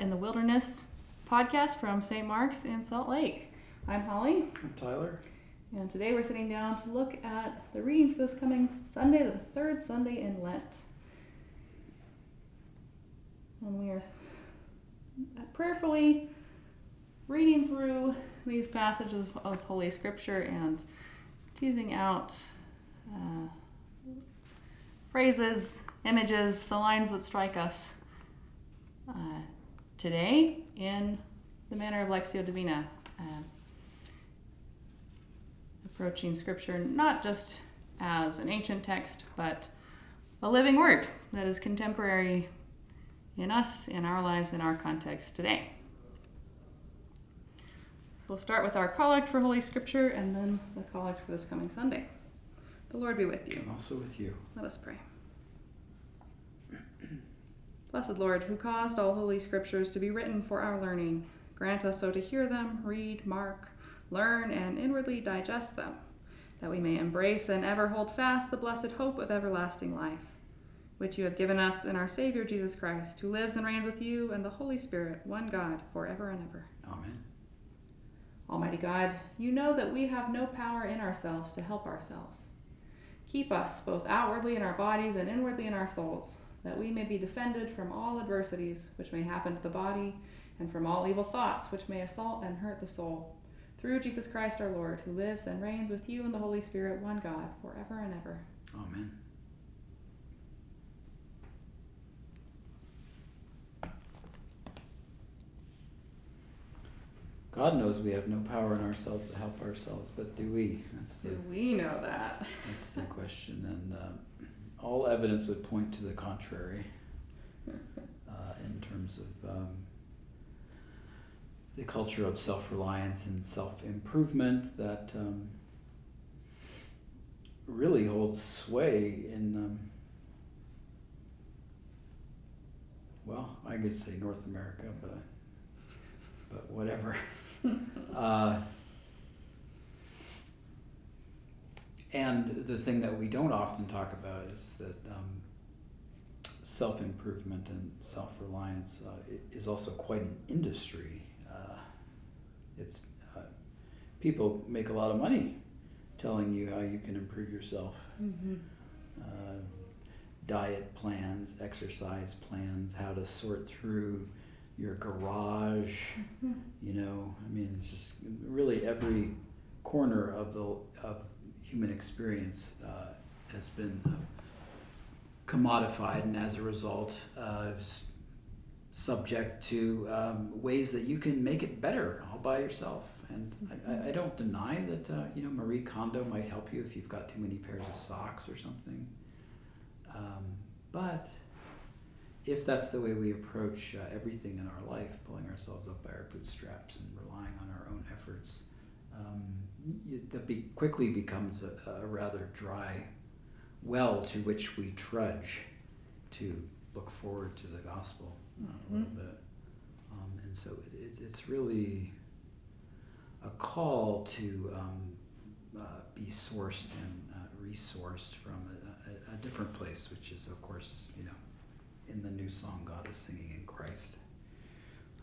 In the Wilderness podcast from St. Mark's in Salt Lake. I'm Holly, I'm Tyler. and today we're sitting down to look at the readings for this coming Sunday, the third Sunday in Lent. And we are prayerfully reading through these passages of Holy Scripture and teasing out uh, phrases, images, the lines that strike us uh, today in the manner of Lectio Divina. Uh, approaching Scripture not just as an ancient text, but a living word that is contemporary in us, in our lives, in our context today. So we'll start with our collect for Holy Scripture and then the collect for this coming Sunday. The Lord be with you. And also with you. Let us pray. Blessed Lord, who caused all holy scriptures to be written for our learning, grant us so to hear them, read, mark, learn, and inwardly digest them, that we may embrace and ever hold fast the blessed hope of everlasting life, which you have given us in our Savior Jesus Christ, who lives and reigns with you and the Holy Spirit, one God, forever and ever. Amen. Almighty God, you know that we have no power in ourselves to help ourselves. Keep us both outwardly in our bodies and inwardly in our souls, that we may be defended from all adversities which may happen to the body, and from all evil thoughts which may assault and hurt the soul. Through Jesus Christ our Lord, who lives and reigns with you in the Holy Spirit, one God, forever and ever. Amen. God knows we have no power in ourselves to help ourselves, but do we? That's the Do we know that? that's the question, and um, all evidence would point to the contrary. Uh, in terms of um, the culture of self-reliance and self-improvement that um, really holds sway in um, well, I could say North America, but but whatever. uh, and the thing that we don't often talk about is that um, self improvement and self reliance uh, is also quite an industry. Uh, it's uh, people make a lot of money telling you how you can improve yourself. Mm-hmm. Uh, diet plans, exercise plans, how to sort through your garage. You know, I mean, it's just really every corner of the of human experience uh, has been uh, commodified, and as a result, uh, subject to um, ways that you can make it better all by yourself. And I, I, don't deny that uh, you know Marie Kondo might help you if you've got too many pairs of socks or something. Um, but if that's the way we approach uh, everything in our life, pulling ourselves up by our bootstraps and relying on our own efforts, um, that be, quickly becomes a, a rather dry well to which we trudge to look forward to the gospel uh, a little Mhm. bit. Um, and so it, it, it's really a call to um, uh, be sourced and uh, resourced from a, a, a different place, which is, of course, you know, in the new song God is singing in Christ,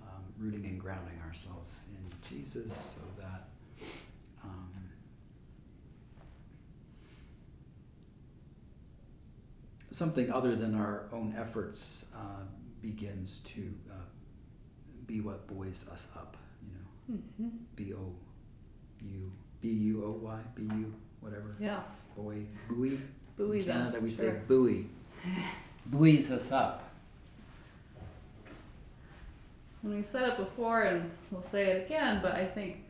um, rooting and grounding ourselves in Jesus so that something other than our own efforts uh, begins to uh, be what buoys us up, you know. Mm-hmm. B O U B U O Y B U whatever. Yes. Buoy buoy. Buoys In Canada we say sure. buoy. Buoys us up. And we've said it before and we'll say it again, but I think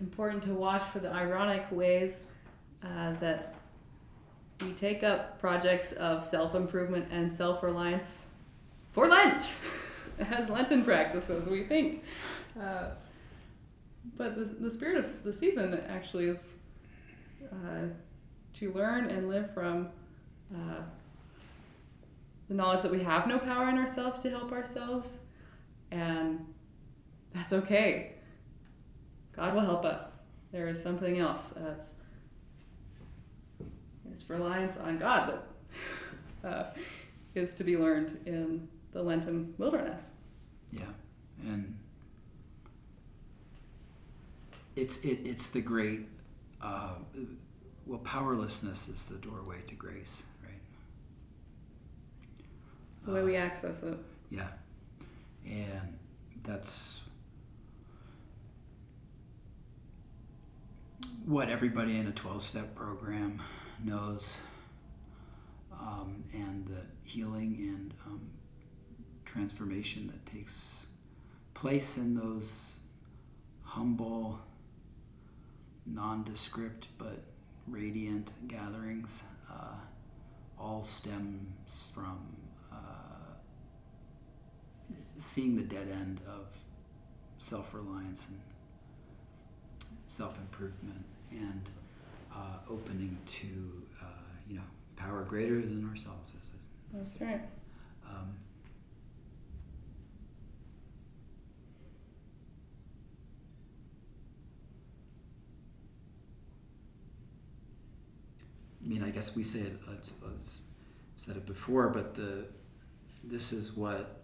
important to watch for the ironic ways uh, that we take up projects of self improvement and self reliance for Lent as Lenten practices, we think. Uh, but the, the spirit of the season actually is uh, to learn and live from uh, the knowledge that we have no power in ourselves to help ourselves and that's okay. God will help us. There is something else that's it's reliance on God that uh, is to be learned in the Lenten wilderness. Yeah, and it's it, it's the great uh, well powerlessness is the doorway to grace, right? The way Uh, we access it. yeah, and that's what everybody in a twelve-step program knows, um, and the healing and um, transformation that takes place in those humble, nondescript but radiant gatherings uh, all stems from uh, seeing the dead end of self reliance and self improvement and uh, opening to, uh, you know, power greater than ourselves. That's right. Um, I mean, I guess we say it. Uh, uh, said it before, but the this is what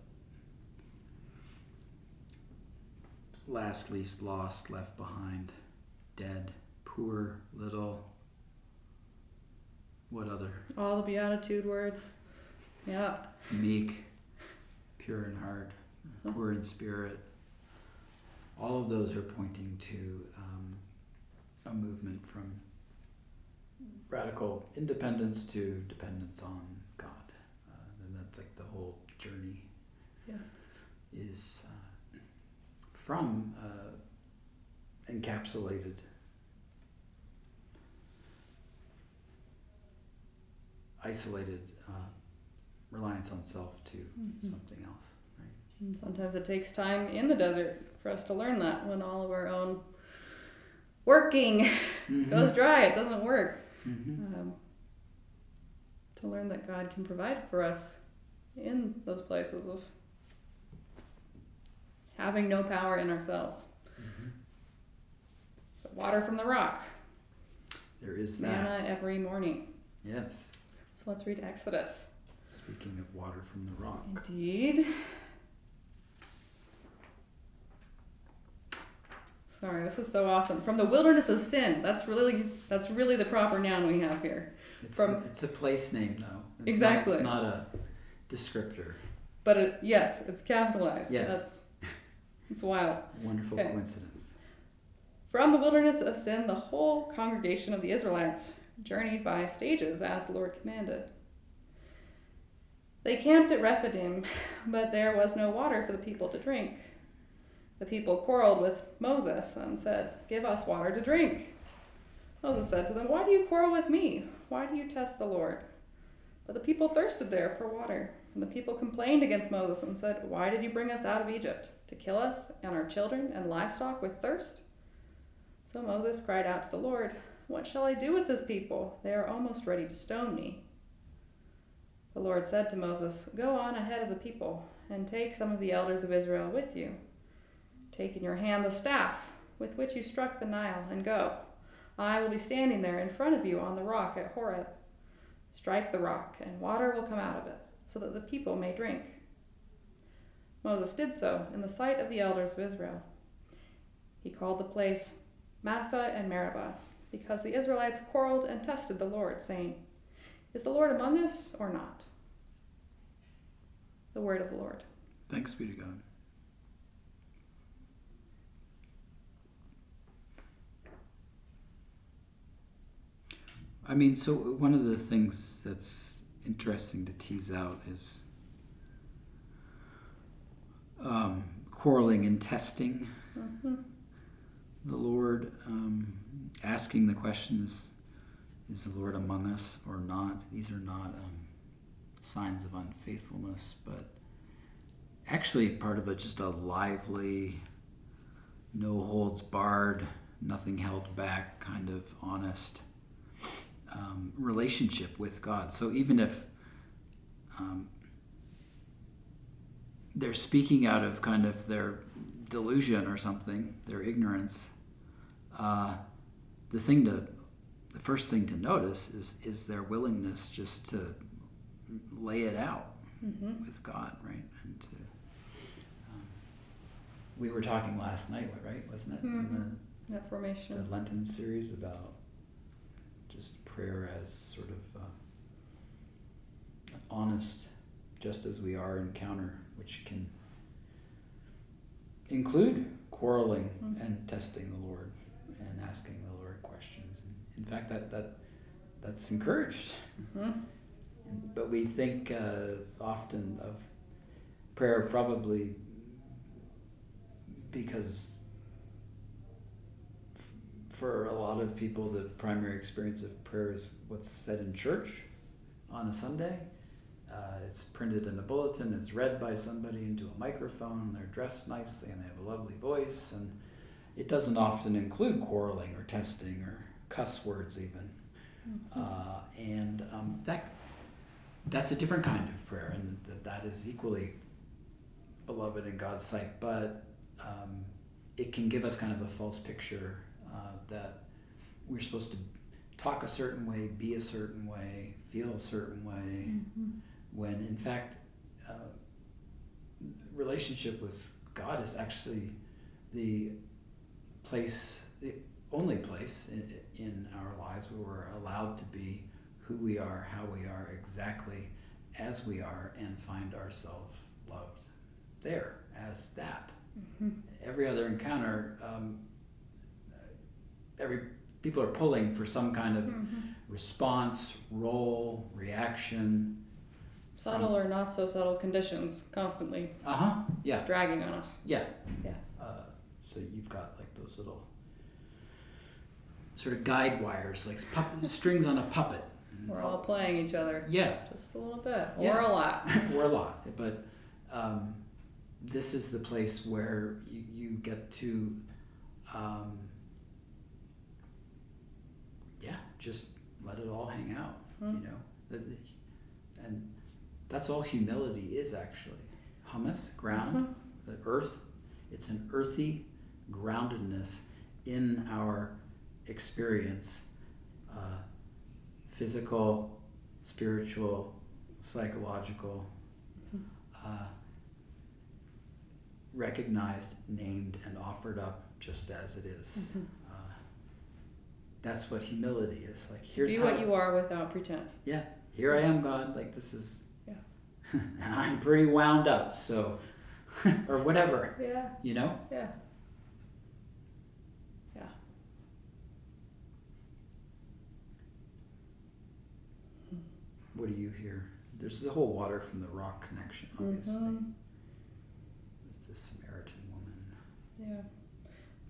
last, least, lost, left behind, dead, poor, little. What other? All the beatitude words. Yeah. meek, pure in heart, poor in spirit. All of those are pointing to um, a movement from radical independence to dependence on God. Uh, and that's like the whole journey Yeah. is uh, from uh, encapsulated isolated uh, reliance on self to Mhm. something else. Right? And sometimes it takes time in the desert for us to learn that when all of our own working goes dry, it doesn't work. Mhm. Um, to learn that God can provide for us in those places of having no power in ourselves. Mhm. So, water from the rock, There is manna that. every morning. Yes. So, let's read Exodus. Speaking of water from the rock. Indeed. Sorry, this is so awesome. From the wilderness of sin. That's really that's really the proper noun we have here. It's, From- a, it's a place name, though. It's Exactly. Not, it's not a descriptor. But it, yes, it's capitalized. Yes. That's it's wild. Wonderful Okay. coincidence. From the wilderness of sin, the whole congregation of the Israelites journeyed by stages as the Lord commanded. They camped at Rephidim, but there was no water for the people to drink. The people quarreled with Moses and said, Give us water to drink. Moses said to them, Why do you quarrel with me? Why do you test the Lord? But the people thirsted there for water. And the people complained against Moses and said, Why did you bring us out of Egypt? To kill us and our children and livestock with thirst? So Moses cried out to the Lord, What shall I do with this people? They are almost ready to stone me. The Lord said to Moses, Go on ahead of the people, and take some of the elders of Israel with you. Take in your hand the staff with which you struck the Nile, and go. I will be standing there in front of you on the rock at Horeb. Strike the rock, and water will come out of it, so that the people may drink. Moses did so in the sight of the elders of Israel. He called the place Massah and Meribah, because the Israelites quarreled and tested the Lord, saying, Is the Lord among us or not? The word of the Lord. Thanks be to God. I mean, so one of the things that's interesting to tease out is um, quarreling and testing hmm the Lord, um, asking the questions, is the Lord among us or not? These are not um, signs of unfaithfulness, but actually part of a just a lively, no holds barred, nothing held back kind of honest um, relationship with God. So even if um, they're speaking out of kind of their delusion or something, their ignorance, uh, the thing to, the first thing to notice is is their willingness just to lay it out hmm with God, right? And to, um, we were talking last night, right? Wasn't it? Mhm. In That the, formation. the Lenten series about just prayer as sort of uh, honest, just as we are encounter, which can include quarreling Mhm. and testing the Lord and asking the Lord questions. In fact, that that that's encouraged. Mhm. But we think uh, often of prayer probably because f- for a lot of people, the primary experience of prayer is what's said in church on a Sunday. Uh, it's printed in a bulletin, it's read by somebody into a microphone, they're dressed nicely and they have a lovely voice, and it doesn't often include quarreling or testing or cuss words, even. Mhm. Uh, and um, that that's a different kind of prayer, and that, that is equally beloved in God's sight. But um, it can give us kind of a false picture uh, that we're supposed to talk a certain way, be a certain way, feel a certain way, Mhm. when in fact, uh, relationship with God is actually the place, the only place in, in our lives where we're allowed to be who we are, how we are, exactly as we are, and find ourselves loved there as that. Mhm. Every other encounter, um, every people are pulling for some kind of Mhm. response, role, reaction. Subtle or not so subtle conditions constantly Uh huh. Yeah. dragging on us. Yeah. Yeah. So you've got like those little sort of guide wires, like strings on a puppet. We're all playing each other Yeah, just a little bit or Yeah. a lot. or a lot. But um, this is the place where you, you get to, um, yeah, just let it all hang out. Hmm. You know, and that's all humility is actually. Humus, ground. Mhm. the earth. It's an earthy groundedness in our experience uh, physical, spiritual, psychological, uh, recognized, named, and offered up just as it is. Mhm. Uh, that's what humility is like. To Here's be how, what you are without pretense. yeah, here I am, God. Like this is, Yeah. I'm pretty wound up, so, or whatever, Yeah. you know. Yeah. What do you hear? There's the whole water from the rock connection, obviously, Mhm. with the Samaritan woman.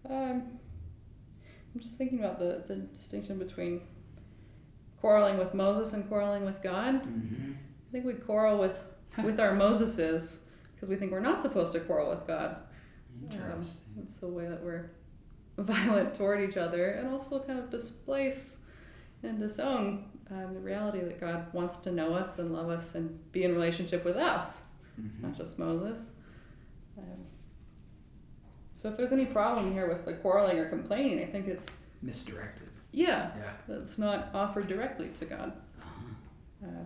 Yeah. Um, I'm just thinking about the, the distinction between quarreling with Moses and quarreling with God. Mm-hmm. I think we quarrel with, with our Moseses because we think we're not supposed to quarrel with God. Um, Interesting. it's the way that we're violent toward each other and also kind of displace and disown um, the reality that God wants to know us and love us and be in relationship with us, Mhm. not just Moses. Um, so if there's any problem here with the quarreling or complaining, I think it's, Misdirected. yeah, Yeah. that's not offered directly to God. Uh-huh. Uh,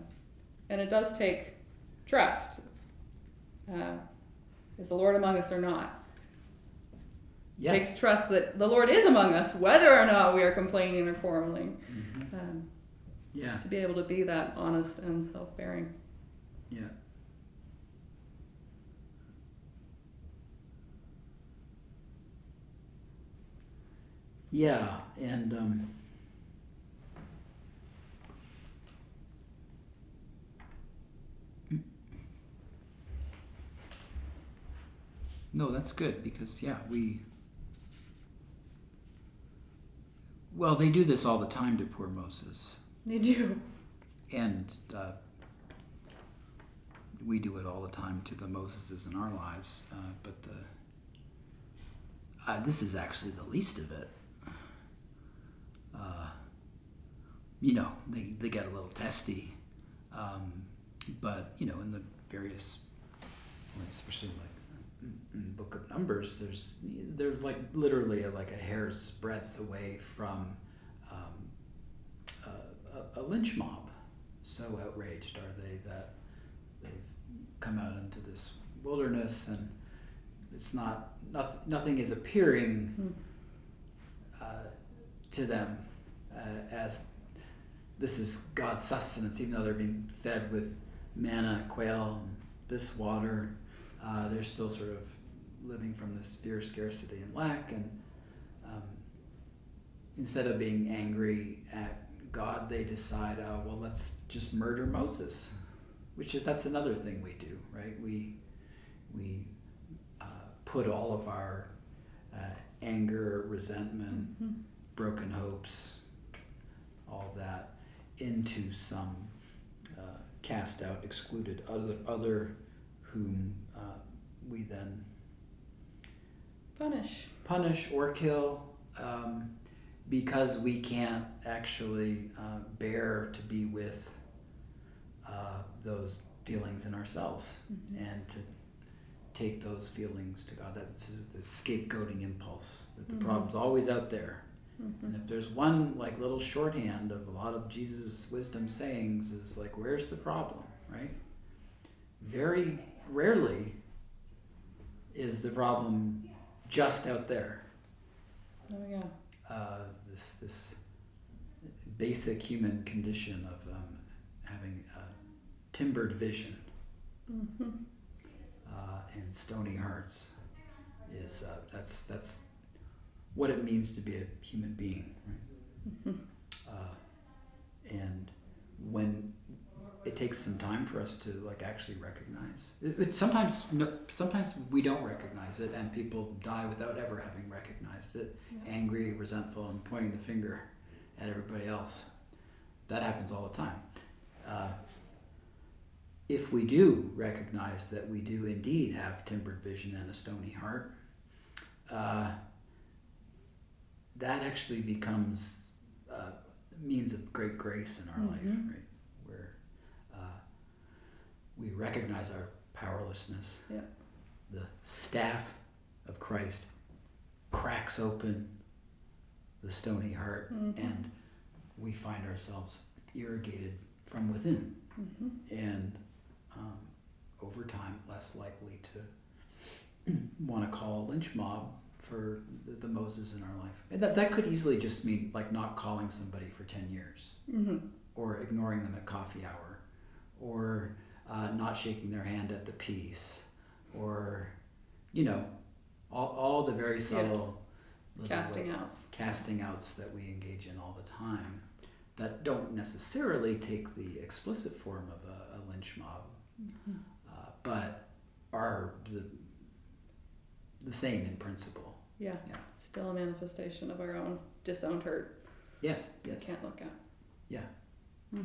and it does take trust. Uh, is the Lord among us or not? Yeah. takes trust that the Lord is among us, whether or not we are complaining or quarreling, Mhm. um, Yeah. to be able to be that honest and self bearing. Yeah. Yeah, and um, no, that's good because yeah, we. Well, they do this all the time to poor Moses They do. and uh, we do it all the time to the Moseses in our lives. Uh, but the uh, this is actually the least of it. Uh, you know, they, they get a little testy, um, but you know, in the various, especially like Book of Numbers, there's there's like literally like a hair's breadth away from a, lynch mob. So outraged are they that they've come out into this wilderness and it's not nothing. Nothing is appearing Hmm. uh, to them uh, as this is God's sustenance, even though they're being fed with manna, quail, and this water. Uh, they're still sort of living from this fear, scarcity, and lack. And um, instead of being angry at God, they decide, oh, well, let's just murder Moses, which is that's another thing we do, right? We we uh, put all of our uh, anger, resentment, Mhm. broken hopes, all that into some uh, cast out, excluded other other whom uh, we then Punish. punish or kill um, because we can't actually uh, bear to be with uh, those feelings in ourselves Mhm. and to take those feelings to God. That's the scapegoating impulse that the Mhm. problem's always out there. And Mhm. if there's one like little shorthand of a lot of Jesus' wisdom sayings is like, where's the problem, right? Very rarely is the problem just out there. Oh yeah. Uh, this this basic human condition of um, having a timbered vision Mhm. uh, and stony hearts is uh, that's that's what it means to be a human being. Right? Mhm. uh, and when it takes some time for us to like actually recognize it, it sometimes no, sometimes we don't recognize it and people die without ever having recognized it Yeah. angry resentful and pointing the finger at everybody else that happens all the time uh, if we do recognize that we do indeed have timbered vision and a stony heart uh, that actually becomes uh, means of great grace in our life, Mhm. right? We recognize our powerlessness. Yeah. The staff of Christ cracks open the stony heart, Mhm. and we find ourselves irrigated from within, Mhm. and um, over time, less likely to want to call a lynch mob for the, the Moses in our life. And that, that could easily just mean like not calling somebody for 10 years Mhm. or ignoring them at coffee hour or uh, not shaking their hand at the peace or, you know, all, all the very subtle little Casting wa- outs. casting outs that we engage in all the time that don't necessarily take the explicit form of a, a lynch mob, Mhm. uh, but are the, the same in principle. Yeah. Yeah. Still a manifestation of our own disowned hurt. Yes, We yes. can't look at. Yeah. Mm.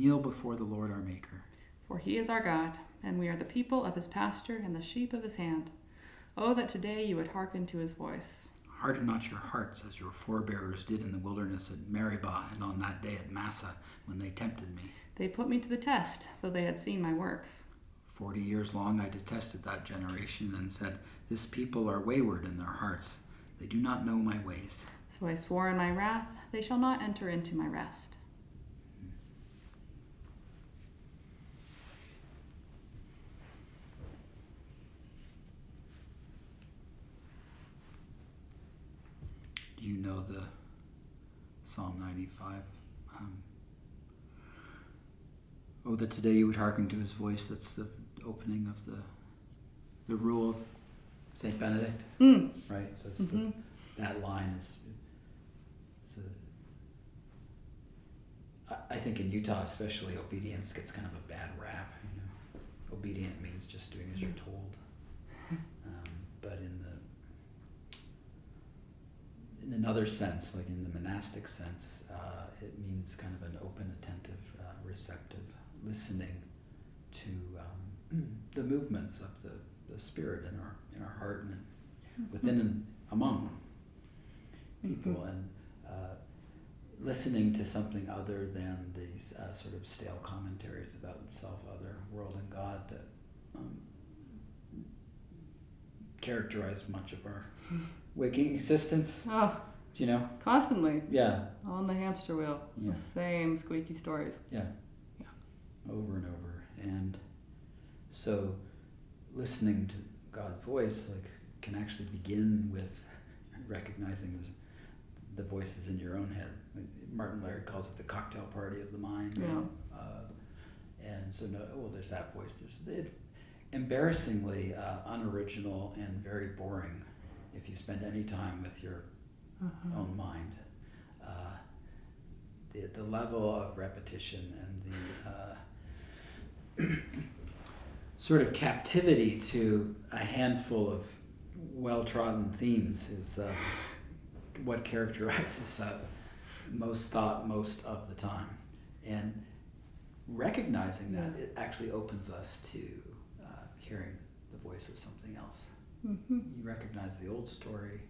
kneel before the Lord our Maker. For he is our God, and we are the people of his pasture and the sheep of his hand. Oh, that today you would hearken to his voice. Harden not your hearts as your forebears did in the wilderness at Meribah and on that day at Massah when they tempted me. They put me to the test, though they had seen my works. Forty years long I detested that generation and said, This people are wayward in their hearts. They do not know my ways. So I swore in my wrath, they shall not enter into my rest. You know the Psalm 95? Um, oh, that today you would hearken to his voice. That's the opening of the the rule of Saint Benedict, Mm. right? So it's hmm the, that line is. It's a, I, I think in Utah, especially, obedience gets kind of a bad rap. You know, obedient means just doing as you're told. Um, but in the in another sense, like in the monastic sense, uh, it means kind of an open, attentive, uh, receptive listening to um, the movements of the, the spirit in our in our heart and Mm-hmm. within and among people, and uh, listening to something other than these uh, sort of stale commentaries about self, other, world, and God that um, characterize much of our waking existence. Oh, You know? constantly Yeah, on the hamster wheel. Yeah. The same squeaky stories. yeah, Yeah. over and over, and so listening to God's voice, like, can actually begin with recognizing those, the voices in your own head. Martin Laird calls it the cocktail party of the mind. Yeah. Uh, and so, no, well, there's that voice. There's it, embarrassingly uh, unoriginal and very boring if you spend any time with your Uh-huh. own mind. Uh, the, the level of repetition and the uh, sort of captivity to a handful of well trodden themes is uh, what characterizes uh, most thought most of the time. And recognizing that, it actually opens us to hearing the voice of something else. Mm-hmm. You recognize the old story,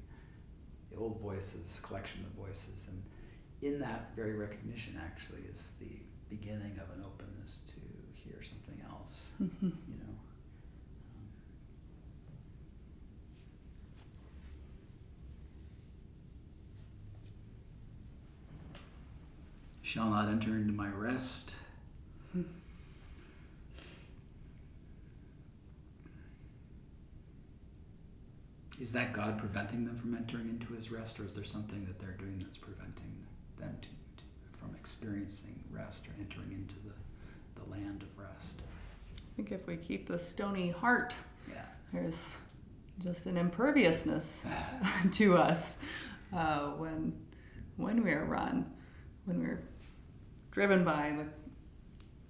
the old voices, collection of voices, and in that very recognition, actually, is the beginning of an openness to hear something else. Mm-hmm. You know. Um, Shall not enter into my rest. Is that God preventing them from entering into his rest, or is there something that they're doing that's preventing them to, to, from experiencing rest or entering into the, the land of rest? I think if we keep the stony heart, Yeah. there's just an imperviousness to us uh, when when we are run, when we're driven by the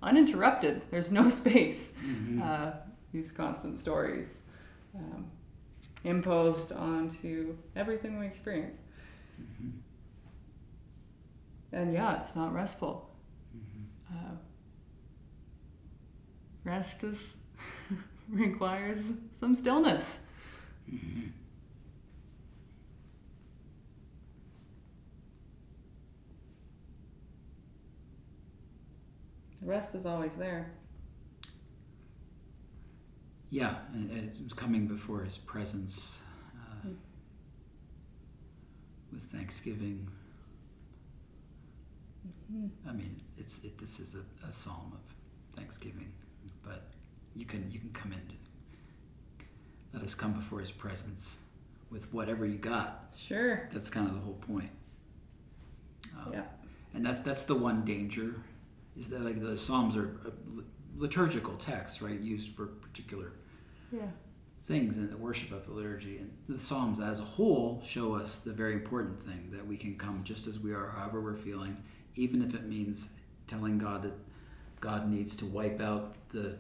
uninterrupted. There's no space. Mhm. Uh, these constant stories um, imposed onto everything we experience, Mhm. and yeah, it's not restful. Mhm. Uh, rest is requires some stillness. Mhm. The rest is always there. Yeah, and and it's coming before His presence uh, Mm. with thanksgiving. Mhm. I mean, it's it, this is a, a psalm of thanksgiving, but you can you can come in. Let us come before His presence with whatever you got. Sure. That's kind of the whole point. Um, Yeah. And that's that's the one danger, is that like the psalms are uh, liturgical texts, right? Used for particular Yeah. things in the worship of the liturgy. And the Psalms as a whole show us the very important thing that we can come just as we are, however we're feeling, even if it means telling God that God needs to wipe out the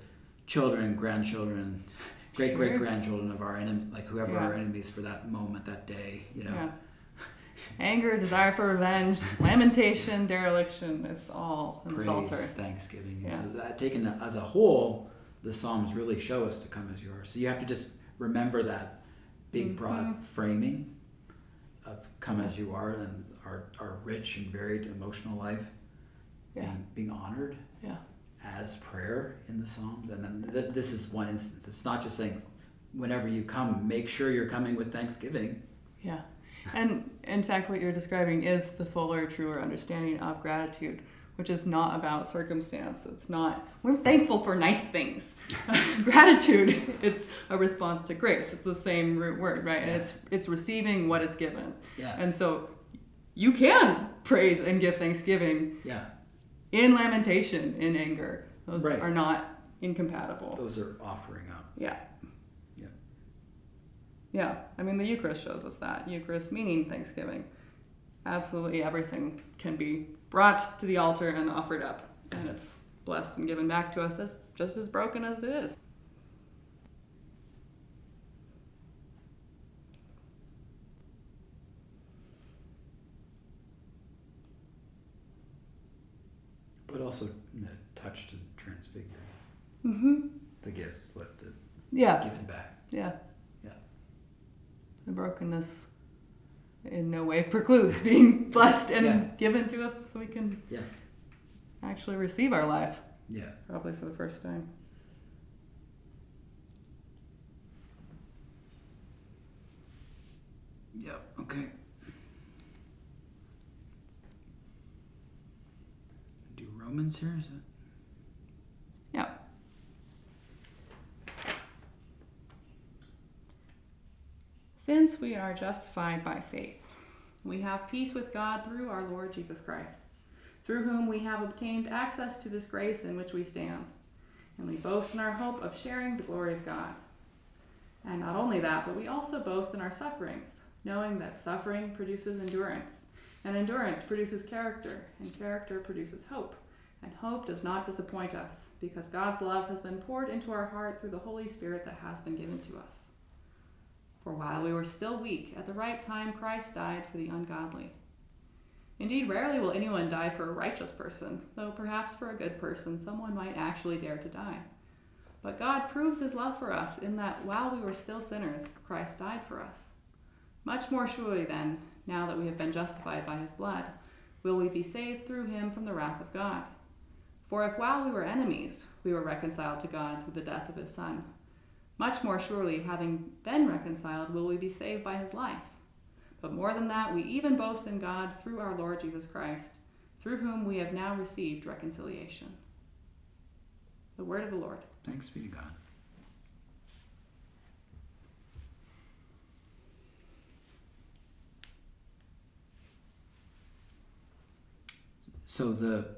children, grandchildren, great great grandchildren of our enemy, like whoever our Yeah. enemies for that moment, that day, you know. Yeah. Anger, desire for revenge, lamentation, dereliction, it's all in praise, thanksgiving. And Yeah. so that taken as a whole, the Psalms really show us to come as you are. So you have to just remember that big, broad Mhm. framing of come as you are and our, our rich and varied emotional life Yeah. being, being honored Yeah. as prayer in the Psalms. And then th- this is one instance. It's not just saying whenever you come, make sure you're coming with thanksgiving. Yeah. And in fact, what you're describing is the fuller, truer understanding of gratitude, which is not about circumstance. It's not, we're thankful for nice things. gratitude, it's a response to grace. It's the same root word, right? And it's, it's receiving what is given. Yeah. And so you can praise and give thanksgiving Yeah. in lamentation, in anger. Those Right. are not incompatible. Those are offering up. Yeah. Yeah. Yeah. I mean, the Eucharist shows us that. Eucharist meaning Thanksgiving. Absolutely everything can be brought to the altar and offered up. And it's blessed and given back to us as just as broken as it is. But also touched and transfigured. Mm-hmm. The gifts lifted. Yeah. Given back. Yeah. Yeah. The brokenness in no way precludes being blessed and Yeah. given to us so we can Yeah. actually receive our life, Yeah. probably for the first time. Yep. Okay. Do Romans here? Is it? Yeah. Since we are justified by faith, we have peace with God through our Lord Jesus Christ, through whom we have obtained access to this grace in which we stand, and we boast in our hope of sharing the glory of God. And not only that, but we also boast in our sufferings, knowing that suffering produces endurance, and endurance produces character, and character produces hope. And hope does not disappoint us, because God's love has been poured into our heart through the Holy Spirit that has been given to us. For while we were still weak, at the right time Christ died for the ungodly. Indeed, rarely will anyone die for a righteous person, though perhaps for a good person someone might actually dare to die. But God proves his love for us in that while we were still sinners, Christ died for us. Much more surely, then, now that we have been justified by his blood, will we be saved through him from the wrath of God. For if while we were enemies, we were reconciled to God through the death of his Son, much more surely, having been reconciled, will we be saved by his life. But more than that, we even boast in God through our Lord Jesus Christ, through whom we have now received reconciliation. The word of the Lord. Thanks be to God. So the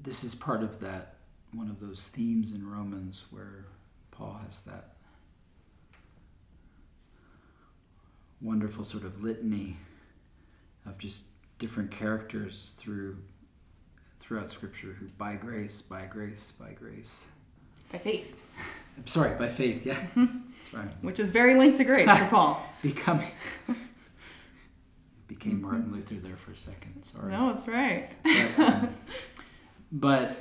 this is part of that one of those themes in Romans where Paul has that wonderful sort of litany of just different characters through throughout scripture who by grace by grace by grace By faith, I'm sorry, by faith, yeah. That's right. which is very linked to grace for Paul. Becoming became Martin Luther there for a second. Sorry. No, it's right. But, um, but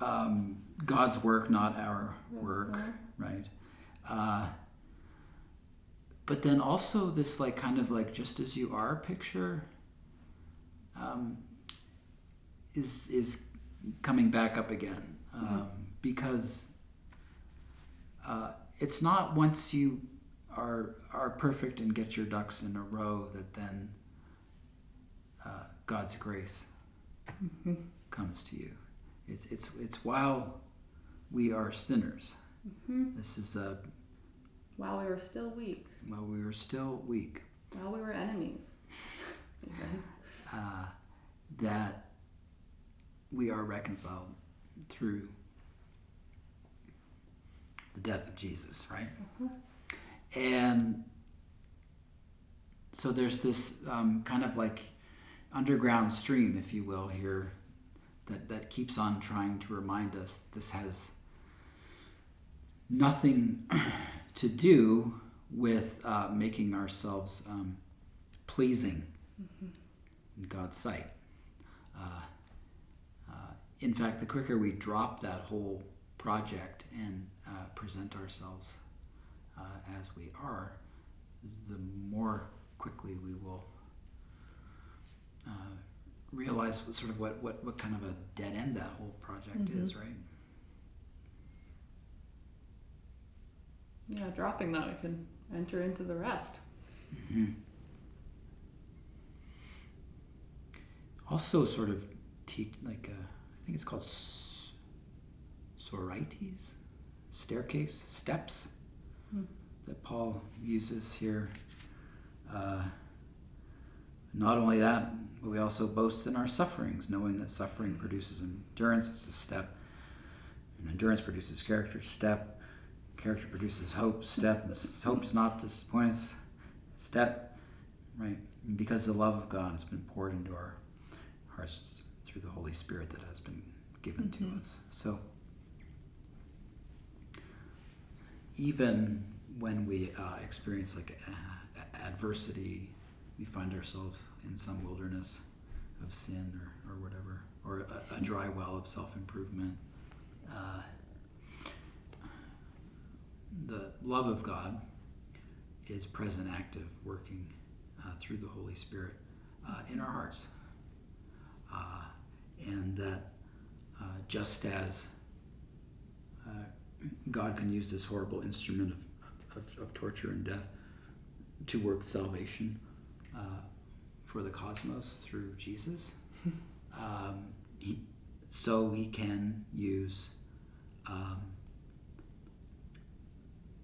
um, God's work, not our work, right? Uh, but then also this like kind of like just as you are picture um, is is coming back up again um, because uh, it's not once you are are perfect and get your ducks in a row that then uh, God's grace comes to you. It's it's it's while we are sinners. hmm This is uh, While we were still weak, while we are still weak. while we were enemies. Uh, that we are reconciled through the death of Jesus, right? And so there's this um, kind of like underground stream, if you will, here that, that keeps on trying to remind us this has nothing to do with uh, making ourselves um, pleasing in God's sight. Uh, uh, in fact, the quicker we drop that whole project and uh, present ourselves uh, as we are, the more quickly we will uh, realize what, sort of what, what, what kind of a dead end that whole project Mhm. is, right? Yeah, dropping that, we can enter into the rest. hmm Also, sort of teach like uh, I think it's called s- sorites, staircase steps Hmm. that Paul uses here. Uh, not only that, but we also boast in our sufferings, knowing that suffering produces endurance. It's a step, and endurance produces character. Step, character produces hope. Step, and hope does not disappoint us. Step, right? Because the love of God has been poured into our hearts through the Holy Spirit that has been given to Mhm. us. So even when we uh, experience like adversity, we find ourselves in some wilderness of sin or, or whatever, or a, a dry well of self improvement. Uh, the love of God is present, active, working uh, through the Holy Spirit uh, in our hearts. Uh, and that uh, just as uh, God can use this horrible instrument of, of, of, torture and death to work salvation uh, for the cosmos through Jesus, um, he, so he can use um,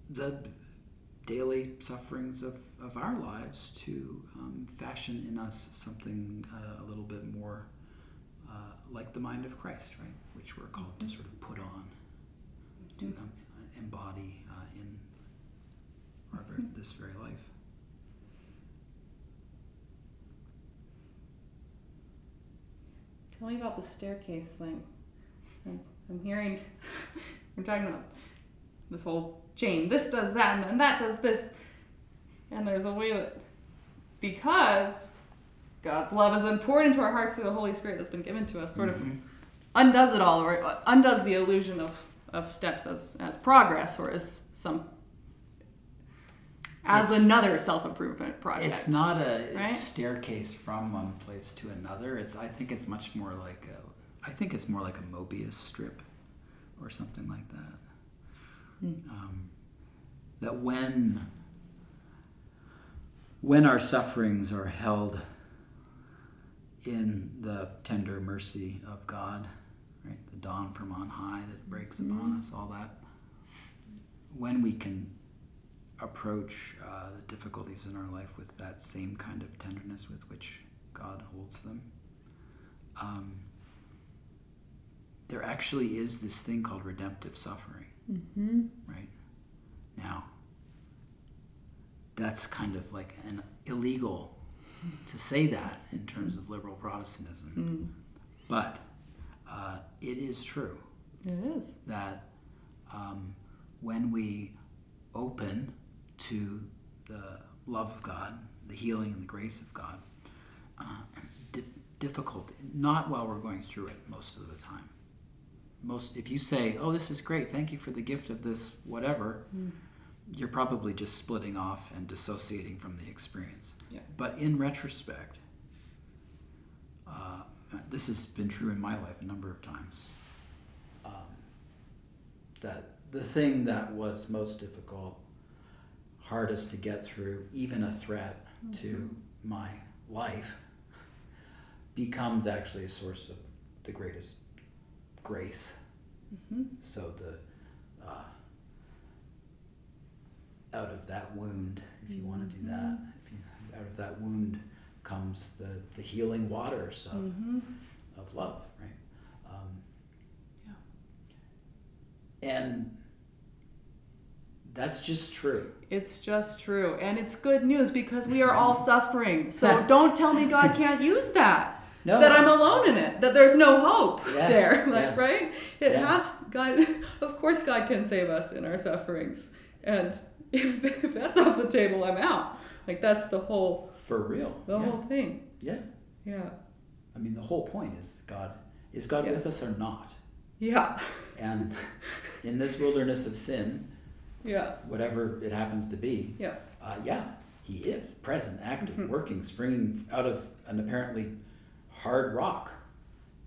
the daily sufferings of, of our lives to um, fashion in us something uh, a little bit more uh, like the mind of Christ, right? Which we're called to sort of put on, to um, embody uh, in our very, this very life. Tell me about the staircase thing. I'm, I'm hearing, I'm talking about this whole chain. This does that, and then that does this. And there's a way that, because God's love has been poured into our hearts through the Holy Spirit that's been given to us, sort mm-hmm. of undoes it all, or undoes the illusion of, of steps as, as progress or as some as it's, another self-improvement project. It's not a right? staircase from one place to another. It's I think it's much more like a I think it's more like a Mobius strip or something like that. Mm. Um, that when when our sufferings are held in the tender mercy of God, right? The dawn from on high that breaks mm-hmm. upon us, all that. When we can approach uh, the difficulties in our life with that same kind of tenderness with which God holds them, um, there actually is this thing called redemptive suffering, mm-hmm. right? Now, that's kind of like an illegal to say that in terms of liberal Protestantism, mm. but uh, it is true. It is that um, when we open to the love of God, the healing and the grace of God, uh, di- difficult, not while we're going through it most of the time. Most, if you say, "Oh, this is great, thank you for the gift of this whatever," mm. you're probably just splitting off and dissociating from the experience. Yeah. But in retrospect, uh, this has been true in my life a number of times. Um, that the thing that was most difficult hardest to get through, even a threat mm-hmm. to my life, becomes actually a source of the greatest grace. Mm-hmm. So the uh, out of that wound, if you mm-hmm. want to do that, mm-hmm. if you, out of that wound comes the, the healing waters of, mm-hmm. of love, right? Um, yeah. And that's just true. It's just true. And it's good news because we are all suffering. So don't tell me God can't use that. No. That I'm alone in it. That there's no hope yeah. there. Like, yeah. right? It yeah. has God of course God can save us in our sufferings. And if, if that's off the table, I'm out. Like that's the whole For real. The whole thing. Yeah. Yeah. I mean the whole point is God is God yes. with us or not? Yeah. And in this wilderness of sin, yeah. Whatever it happens to be. Yeah. Uh, yeah, he is present, active, mm-hmm. working, springing out of an apparently hard rock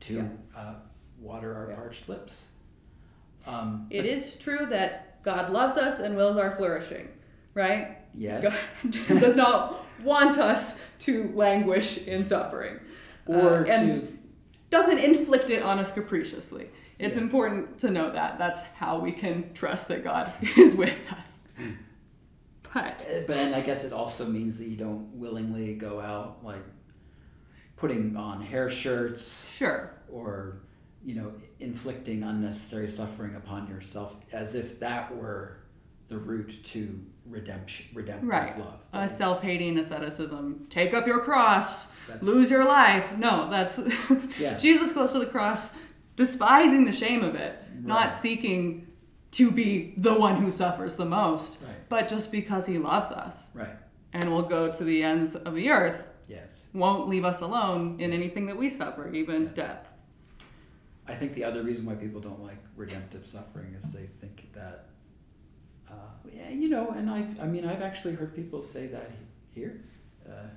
to yeah. uh, water our yeah. parched lips. Um, it is true that God loves us and wills our flourishing, right? Yes. God does not want us to languish in suffering. Or uh, and to... doesn't inflict it on us capriciously. It's yeah. important to know that. That's how we can trust that God is with us. But, uh, but and I guess it also means that you don't willingly go out like putting on hair shirts. Sure. Or, you know, inflicting unnecessary suffering upon yourself as if that were the route to redemption, redemptive right. love. A self-hating asceticism. Take up your cross. That's, lose your life. No, that's yeah. Jesus goes to the cross despising the shame of it, right. not seeking to be the one who suffers the most, right. but just because he loves us. Right. And will go to the ends of the earth. Yes. Won't leave us alone in anything that we suffer, even yeah. death. I think the other reason why people don't like redemptive suffering is they think that, uh, yeah, you know, and I, I mean, I've actually heard people say that here. Uh,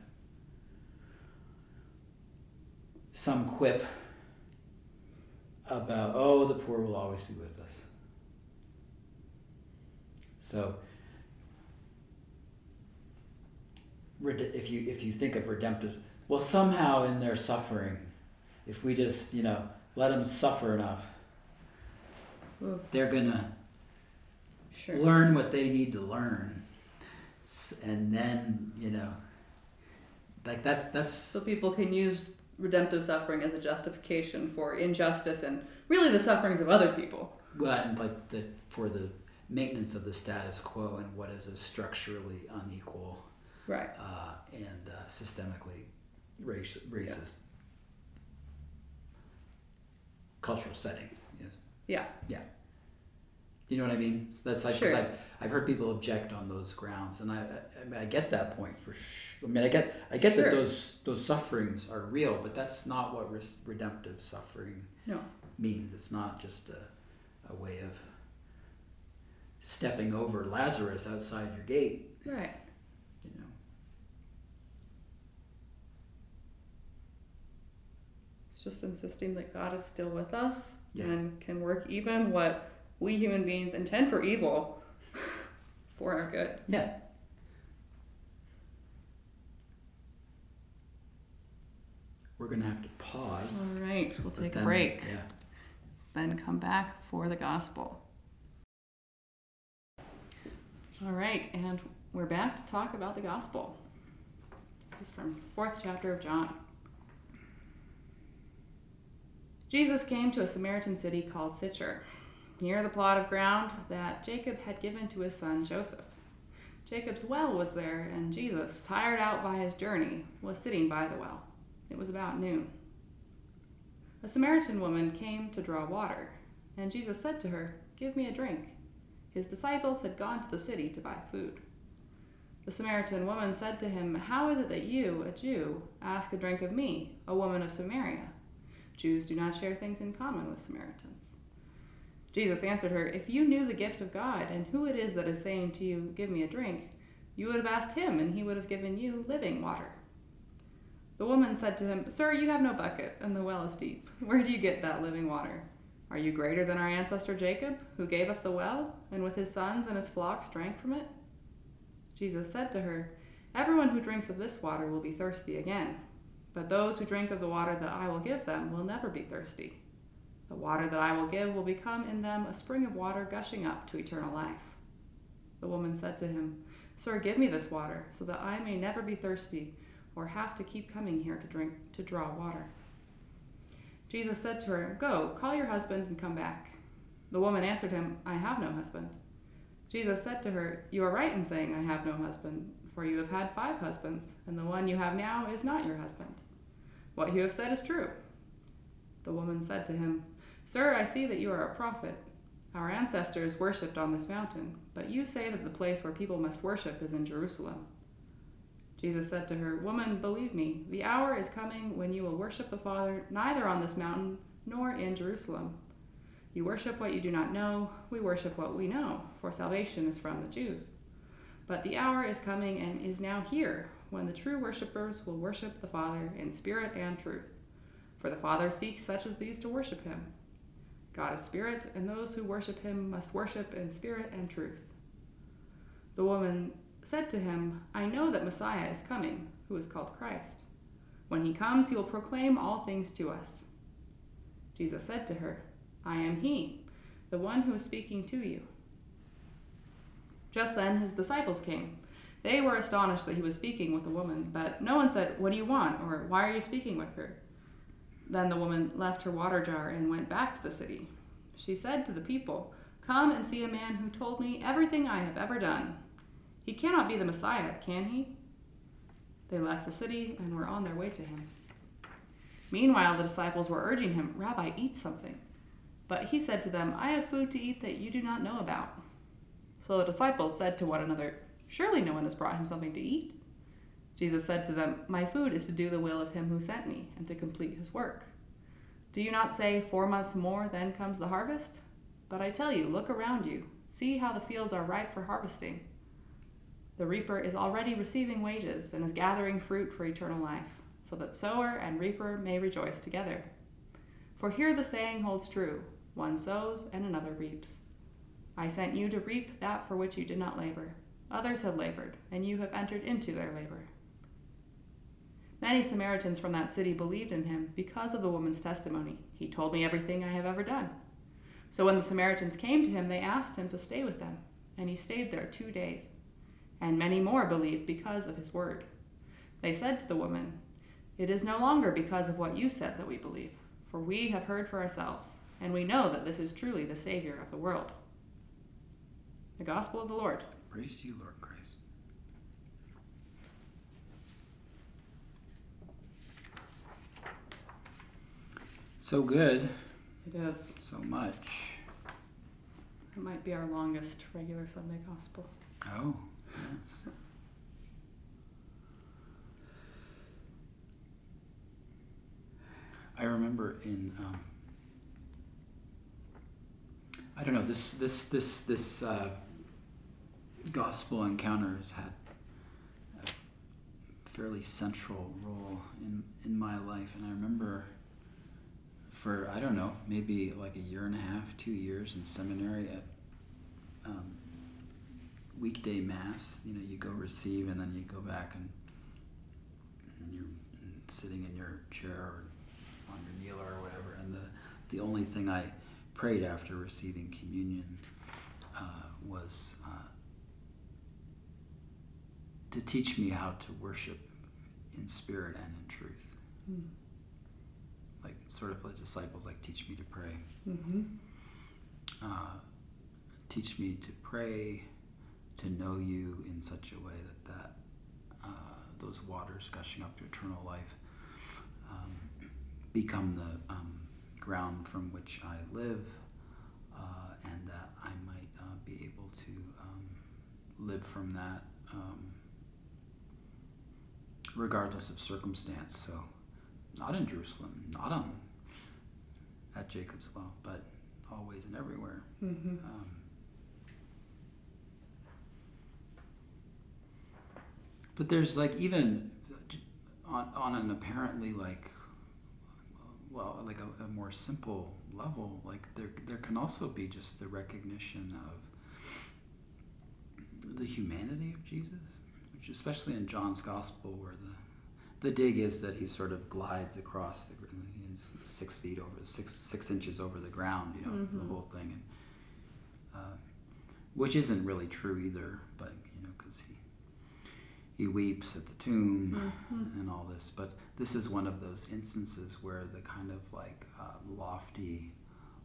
some quip about, oh, the poor will always be with us. So, if you if you think of redemptive, well, somehow in their suffering, if we just you know let them suffer enough, Ooh. they're gonna Sure. learn what they need to learn, and then you know, like that's that's So people can use redemptive suffering as a justification for injustice and really the sufferings of other people. well, and like the for the maintenance of the status quo and what is a structurally unequal Right. uh, and uh, systemically racist cultural setting. Yes. Yeah. Yeah. You know what I mean? So that's like Sure. I've, I've heard people object on those grounds, and I, I, I, mean, I get that point for sure. I mean, I get I get Sure. that those those sufferings are real, but that's not what res- redemptive suffering No. means. It's not just a, a way of stepping over Lazarus outside your gate. Right. You know. It's just insisting that God is still with us Yeah. and can work even what we human beings intend for evil for our good. Yeah. We're gonna have to pause. All right, we'll take a break, Yeah. then come back for the gospel. All right, and we're back to talk about the gospel. This is from fourth chapter of John. Jesus came to a Samaritan city called Sychar, near the plot of ground that Jacob had given to his son Joseph. Jacob's well was there, and Jesus, tired out by his journey, was sitting by the well. It was about noon. A Samaritan woman came to draw water, and Jesus said to her, Give me a drink. His disciples had gone to the city to buy food. The Samaritan woman said to him, How is it that you, a Jew, ask a drink of me, a woman of Samaria? Jews do not share things in common with Samaritans. Jesus answered her, If you knew the gift of God and who it is that is saying to you, Give me a drink, you would have asked him, and he would have given you living water. The woman said to him, Sir, you have no bucket, and the well is deep. Where do you get that living water? Are you greater than our ancestor Jacob, who gave us the well, and with his sons and his flocks drank from it? Jesus said to her, Everyone who drinks of this water will be thirsty again, but those who drink of the water that I will give them will never be thirsty. The water that I will give will become in them a spring of water gushing up to eternal life. The woman said to him, Sir, give me this water, so that I may never be thirsty or have to keep coming here to drink to draw water. Jesus said to her, Go, call your husband and come back. The woman answered him, I have no husband. Jesus said to her, You are right in saying, I have no husband, for you have had five husbands, and the one you have now is not your husband. What you have said is true. The woman said to him, Sir, I see that you are a prophet. Our ancestors worshipped on this mountain, but you say that the place where people must worship is in Jerusalem. Jesus said to her, Woman, believe me, the hour is coming when you will worship the Father neither on this mountain nor in Jerusalem. You worship what you do not know, we worship what we know, for salvation is from the Jews. But the hour is coming and is now here when the true worshippers will worship the Father in spirit and truth. For the Father seeks such as these to worship him. God is spirit, and those who worship him must worship in spirit and truth. The woman said to him, I know that Messiah is coming, who is called Christ. When he comes, he will proclaim all things to us. Jesus said to her, I am he, the one who is speaking to you. Just then his disciples came. They were astonished that he was speaking with a woman, but no one said, What do you want? or Why are you speaking with her? Then the woman left her water jar and went back to the city. She said to the people, Come and see a man who told me everything I have ever done. He cannot be the Messiah, can he? They left the city and were on their way to him. Meanwhile, the disciples were urging him, Rabbi, eat something. But he said to them, I have food to eat that you do not know about. So the disciples said to one another, Surely no one has brought him something to eat. Jesus said to them, My food is to do the will of him who sent me and to complete his work. Do you not say, Four months more, then comes the harvest? But I tell you, look around you. See how the fields are ripe for harvesting. The reaper is already receiving wages and is gathering fruit for eternal life, so that sower and reaper may rejoice together. For here the saying holds true one sows and another reaps. I sent you to reap that for which you did not labor. Others have labored, and you have entered into their labor. Many Samaritans from that city believed in him because of the woman's testimony. He told me everything I have ever done. So when the Samaritans came to him, they asked him to stay with them, and he stayed there two days. And many more believed because of his word. They said to the woman, It is no longer because of what you said that we believe, for we have heard for ourselves, and we know that this is truly the Savior of the world. The Gospel of the Lord. Praise to you, Lord Christ. So good, It is. so much. It might be our longest regular Sunday Gospel. Oh, yes. I remember in um, I don't know this this this this uh, gospel encounters had a fairly central role in in my life, and I remember for I don't know maybe like a year and a half, two years in seminary at um, weekday mass. You know, you go receive and then you go back and, and you're sitting in your chair or on your kneeler or whatever. And the the only thing I prayed after receiving communion uh, was to teach me how to worship in spirit and in truth. Mm. Like sort of like disciples, like teach me to pray. Mm-hmm. Uh, teach me to pray, to know you in such a way that that uh, those waters gushing up to eternal life um, become the um, ground from which I live, uh, and that I might uh, be able to um, live from that um, regardless of circumstance. So, not in Jerusalem, not on at Jacob's well, but always and everywhere. Mm-hmm. Um, but there's like even on, on an apparently like well like a, a more simple level like there there can also be just the recognition of the humanity of Jesus especially in John's gospel where the the dig is that he sort of glides across the he's six feet over six six inches over the ground you know Mhm. the whole thing and uh, which isn't really true either but you know because he he weeps at the tomb Mhm. and all this but this is one of those instances where the kind of like uh, lofty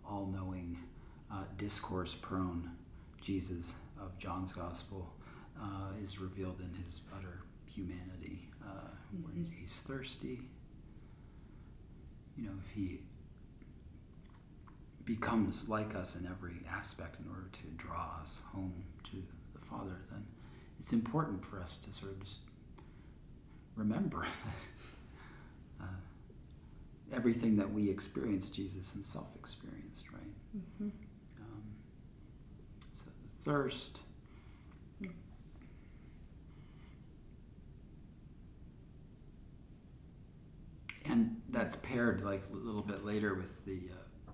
all-knowing uh, discourse prone jesus of john's gospel uh, is revealed in his utter humanity uh, where he's, he's thirsty you know if he becomes like us in every aspect in order to draw us home to the father then it's important for us to sort of just remember that uh, everything that we experience, Jesus himself experienced, right? Mm-hmm. Um, so the thirst. And that's paired like a little bit later with the. Uh,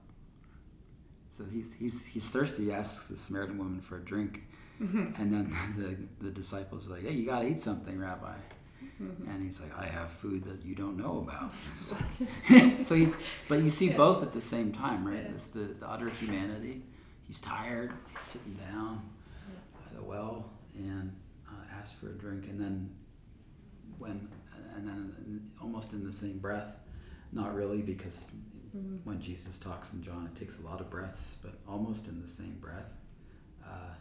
so he's he's he's thirsty. He asks the Samaritan woman for a drink, Mm-hmm. and then the the disciples are like, "Hey, you gotta eat something, Rabbi." Mm-hmm. And he's like, "I have food that you don't know about." So he's, but you see Yeah. both at the same time, right? Yeah. It's the, the utter humanity. He's tired. He's sitting down by the well and uh, asks for a drink, and then when, and then almost in the same breath, not really because Mm-hmm. when Jesus talks in John, it takes a lot of breaths, but almost in the same breath, uh,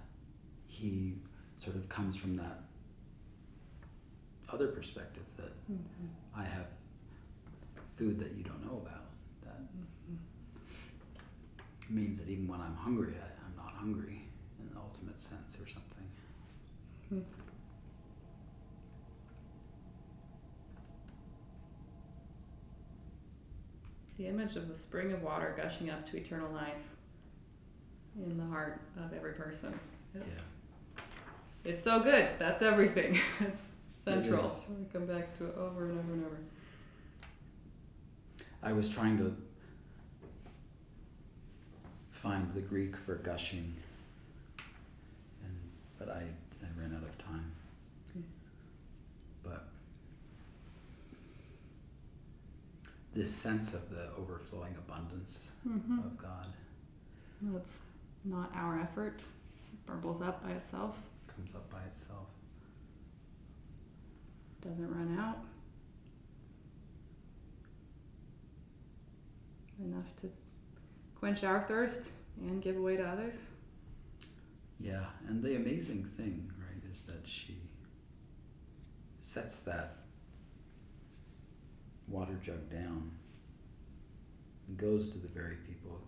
he sort of comes from that other perspective that Mm-hmm. I have food that you don't know about. That means that even when I'm hungry, I, I'm not hungry in an ultimate sense or something. The image of a spring of water gushing up to eternal life in the heart of every person. It's, it's so good. That's everything. it's central. is. we come back to it over and over and over. I was trying to find the Greek for gushing, and but I, I ran out of time. Okay. But this sense of the overflowing abundance Mm-hmm. of God No, it's not our effort. It burbles up by itself. comes up by itself. Doesn't run out. Enough to quench our thirst and give away to others. Yeah, and the amazing thing, right, is that she sets that water jug down and goes to the very people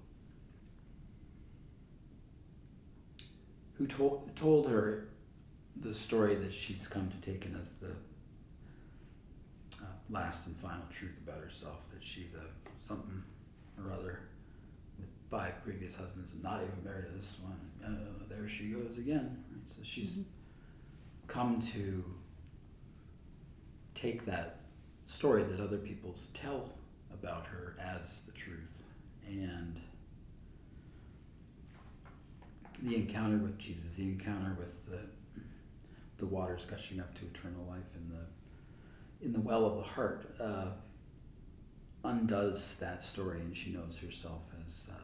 who told told her the story that she's come to take in as the uh, last and final truth about herself that she's a something or other with five previous husbands and not even married to this one. Uh, there she goes again. Right? So she's Mhm. come to take that story that other people's tell about her as the truth and the encounter with Jesus, the encounter with the the waters gushing up to eternal life in the in the well of the heart uh, undoes that story, and she knows herself as uh,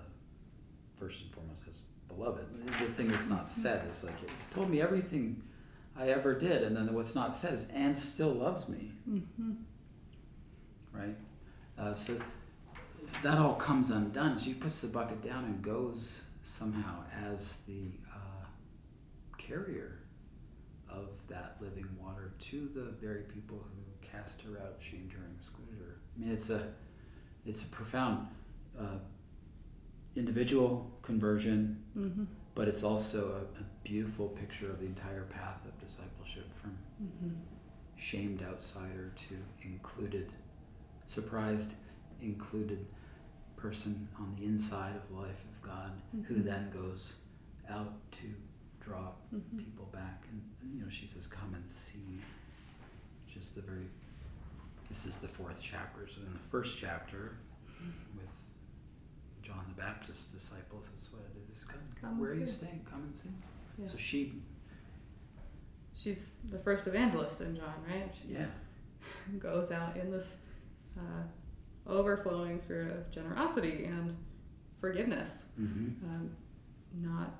first and foremost as beloved. The thing that's not said is like it's told me everything I ever did, and then what's not said is and still loves me, Mm-hmm. Right? Uh, so that all comes undone. She puts the bucket down and goes somehow as the uh, carrier of that living water to the very people who cast her out, shamed her, and excluded her. I mean, it's a it's a profound uh, individual conversion, Mm-hmm. but it's also a, a beautiful picture of the entire path of discipleship from Mm-hmm. shamed outsider to included, surprised, included person on the inside of life of God who Mhm. then goes out to draw Mm-hmm. people back. And, you know, she says, Come and see, which is the very, this is the fourth chapter. So in the first chapter, with John the Baptist's disciples, that's what it is. Come, Come where are you staying? Come and see. Yeah. So she, She's the first evangelist in John, right? She yeah, goes out in this uh, overflowing spirit of generosity and forgiveness. mm-hmm. um, not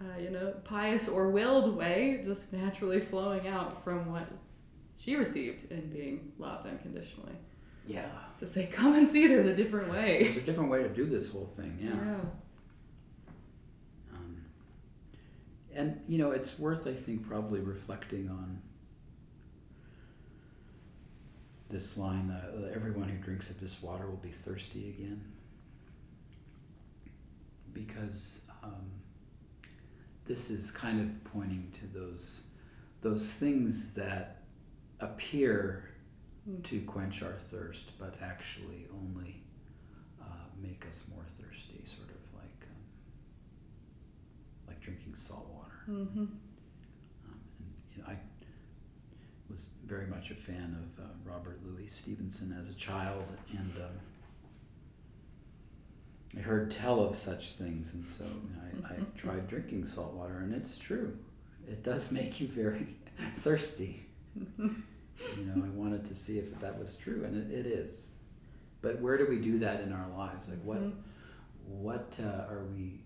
uh, you know pious or willed way just naturally flowing out from what she received in being loved unconditionally yeah. to say come and see there's a different way There's a different way to do this whole thing, yeah. Um, and you know, it's worth, I think, probably reflecting on this line: uh, "Everyone who drinks of this water will be thirsty again," because um, this is kind of pointing to those those things that appear Mm. to quench our thirst, but actually only uh, make us more thirsty, sort of like um, like drinking salt water. mm-hmm. Um, and, you know, I was very much a fan of uh, Robert Louis Stevenson as a child, and um, I heard tell of such things, and so I, I tried drinking salt water, and it's true. It does make you very thirsty. You know, I wanted to see if that was true, and it, it is. But where do we do that in our lives? Like, what, Mhm. what uh, are we?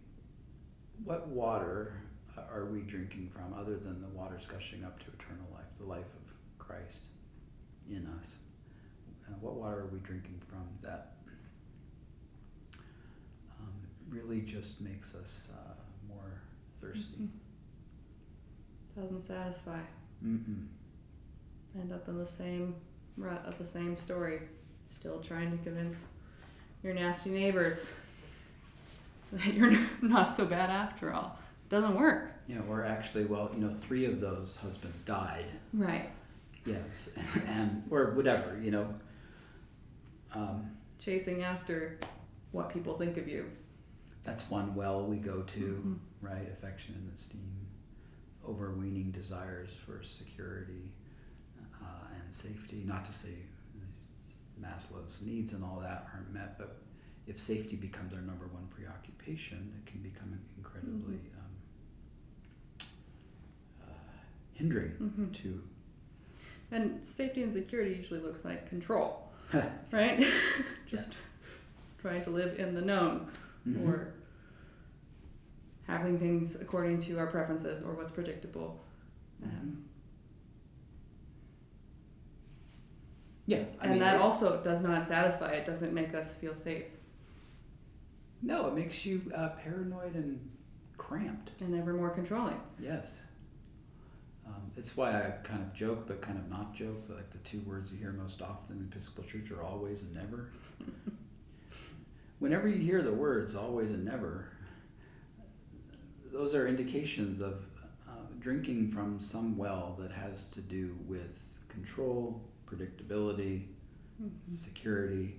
What water uh, are we drinking from, other than the waters gushing up to eternal life, the life of Christ in us? Uh, what water are we drinking from that um, really just makes us uh, more thirsty? doesn't satisfy Mm-mm. end up in the same rut of the same story still trying to convince your nasty neighbors that you're not so bad after all doesn't work Yeah, or actually, well, you know, three of those husbands died. right Yes, and or whatever, you know. Um, chasing after what people think of you. That's one well we go to, Mhm. right? Affection and esteem, overweening desires for security uh, and safety. Not to say Maslow's needs and all that aren't met, but if safety becomes our number one preoccupation, it can become incredibly um, uh, hindering hmm to. And safety and security usually looks like control, right? Just trying to live in the known Mhm. or having things according to our preferences or what's predictable. Um, Yeah, I and mean, that it- also does not satisfy. It doesn't make us feel safe. no, it makes you uh, paranoid and cramped. and ever more controlling. Yes. It's why I kind of joke, but kind of not joke. Like the two words you hear most often in Episcopal Church are always and never. Whenever you hear the words always and never, those are indications of uh, drinking from some well that has to do with control, predictability, Mm-hmm. security,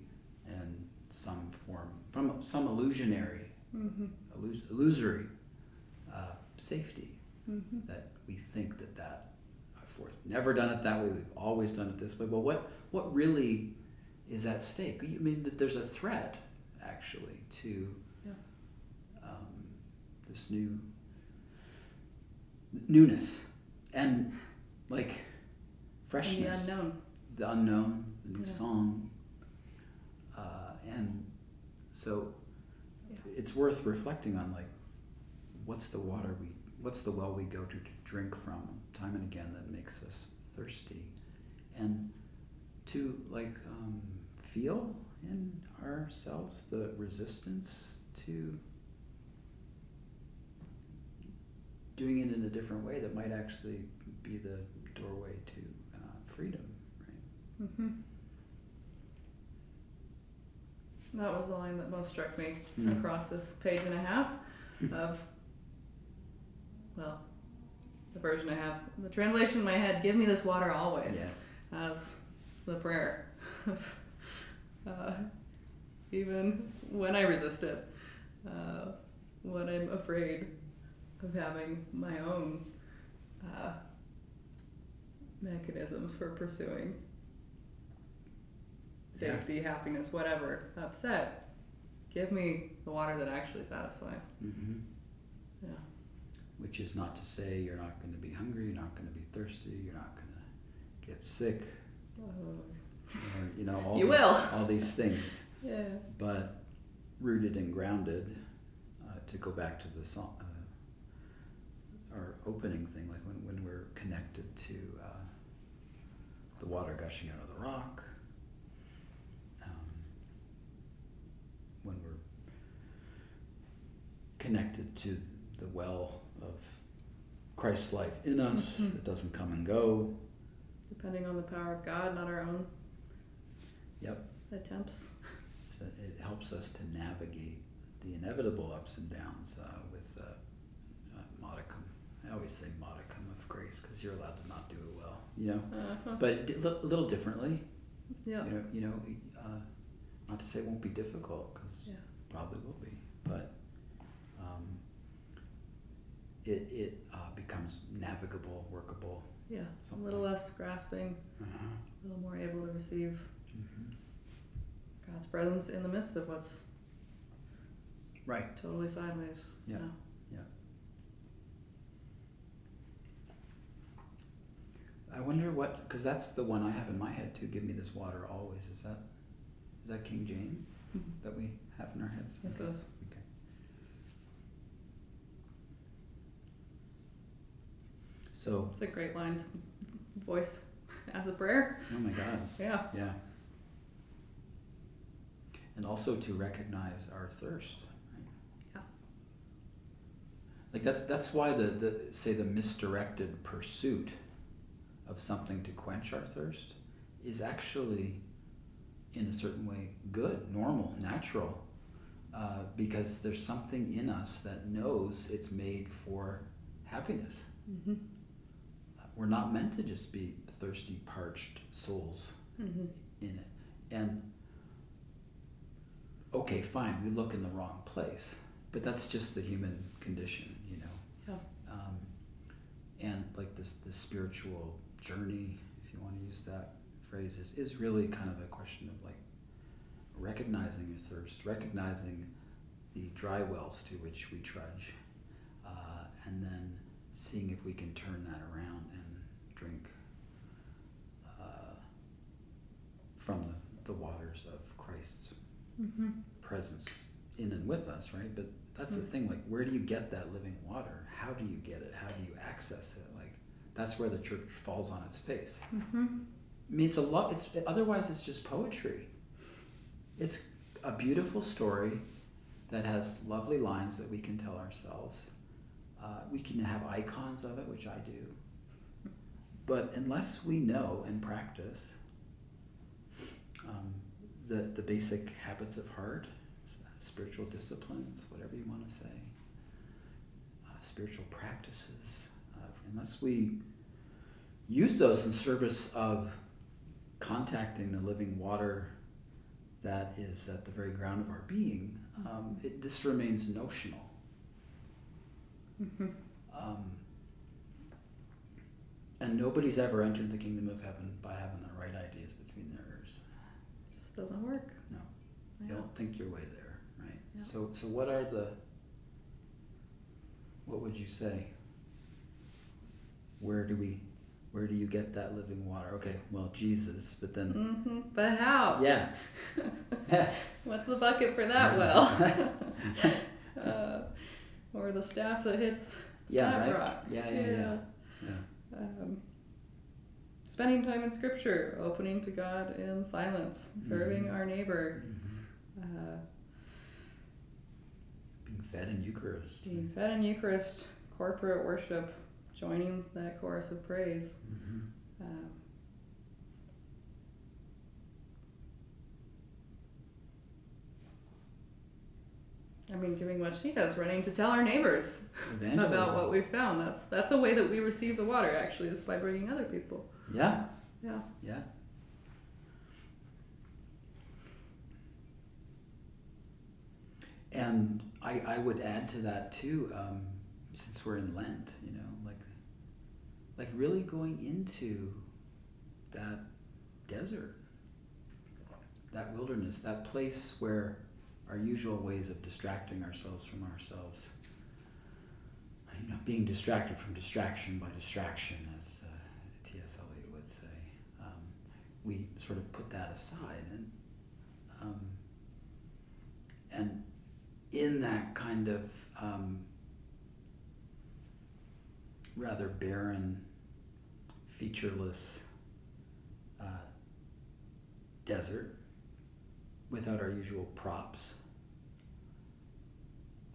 and some form, from some illusionary, Mm-hmm. illus- illusory uh, safety Mm-hmm. that we think that that never done it that way. We've always done it this way. But what what really is at stake? I mean, that there's a threat actually to Yeah. um, this new newness and like And freshness, the unknown. the unknown, the new Yeah. song, uh, and so Yeah. it's worth reflecting on like what's the water we what's the well we go to to drink from time and again that makes us thirsty and to like um, feel in ourselves the resistance to doing it in a different way that might actually be the doorway to uh, freedom right Mm-hmm. That was the line that most struck me Mm. across this page and a half of, well, the version I have. The translation in my head, give me this water always, yes as the prayer. uh, even when I resist it, uh, when I'm afraid of having my own uh, mechanisms for pursuing Yeah. safety, happiness, whatever, upset, give me the water that actually satisfies. hmm Yeah. Which is not to say you're not going to be hungry, you're not going to be thirsty, you're not going to get sick, or you know all You these, will. all these things. yeah. But rooted and grounded, uh, to go back to the song, uh, our opening thing, like when, when we're connected to uh, the water gushing out of the rock, um, when we're connected to the well of Christ's life in us Mhm. that doesn't come and go. Depending on the power of God, not our own Yep. attempts. So it helps us to navigate the inevitable ups and downs uh, with uh, uh, modicum. I always say modicum of grace because you're allowed to not do it well, you know. Uh-huh. But a little differently, yeah. you know. You know, uh, not to say it won't be difficult because Yeah. probably will be, but it it uh, becomes navigable, workable. Yeah. A little less grasping, Uh-huh. a little more able to receive hmm God's presence in the midst of what's Right. totally sideways. Yeah. Yeah. I wonder what, because that's the one I have in my head too. Give me this water always. Is that is that King James Mhm. that we have in our heads? Yes, it okay. is. Okay. So, It's a great line to voice as a prayer. oh my God, Yeah. yeah. And also to recognize our thirst. Right? Yeah. Like that's that's why the, the say the misdirected pursuit of something to quench our thirst is actually in a certain way good, normal, natural, uh, because there's something in us that knows it's made for happiness. Mm-hmm. We're not meant to just be thirsty, parched souls Mm-hmm. in it. And okay, fine, we look in the wrong place, but that's just the human condition, you know. Yeah. Um, and like this, this spiritual journey, if you want to use that phrase, is, is really kind of a question of like recognizing your thirst, recognizing the dry wells to which we trudge, uh, and then seeing if we can turn that around drink uh, from the, the waters of Christ's Mm-hmm. presence in and with us, right? But that's the Mm. thing, like, where do you get that living water? How do you get it? How do you access it? Like, that's where the church falls on its face. Mm-hmm. I mean, it's a lot. It's otherwise, it's just poetry. It's a beautiful story that has lovely lines that we can tell ourselves. Uh, we can have icons of it, which I do. But unless we know and practice um, the the basic habits of heart, spiritual disciplines, whatever you want to say, uh, spiritual practices, uh, unless we use those in service of contacting the living water that is at the very ground of our being, um, it, this remains notional. Mm-hmm. Um, and nobody's ever entered the kingdom of heaven by having the right ideas between their ears. It Just doesn't work. No. You don't think your way there, right? Yeah. So, so what are the, what would you say? Where do we, where do you get that living water? Okay, well, Jesus, but then, Mm-hmm. But how? yeah. Yeah. What's the bucket for that well? uh, or the staff that hits Yeah, that right? rock. Yeah, yeah, yeah. yeah. Um, spending time in scripture, opening to God in silence, serving Mhm. our neighbor, Mhm. uh, Being fed in Eucharist. being fed in Eucharist, corporate worship, joining that chorus of praise. Mhm. Um, I mean, doing what she does, running to tell our neighbors about what we found. That's that's a way that we receive the water. Actually, is by bringing other people. Yeah, Yeah. yeah. And I, I would add to that too, um, since we're in Lent, you know, like, like really going into that desert, that wilderness, that place where our usual ways of distracting ourselves from ourselves, you know, being distracted from distraction by distraction, as uh, T.S. Eliot would say, um, we sort of put that aside and um, and in that kind of um, rather barren, featureless uh, desert without our usual props.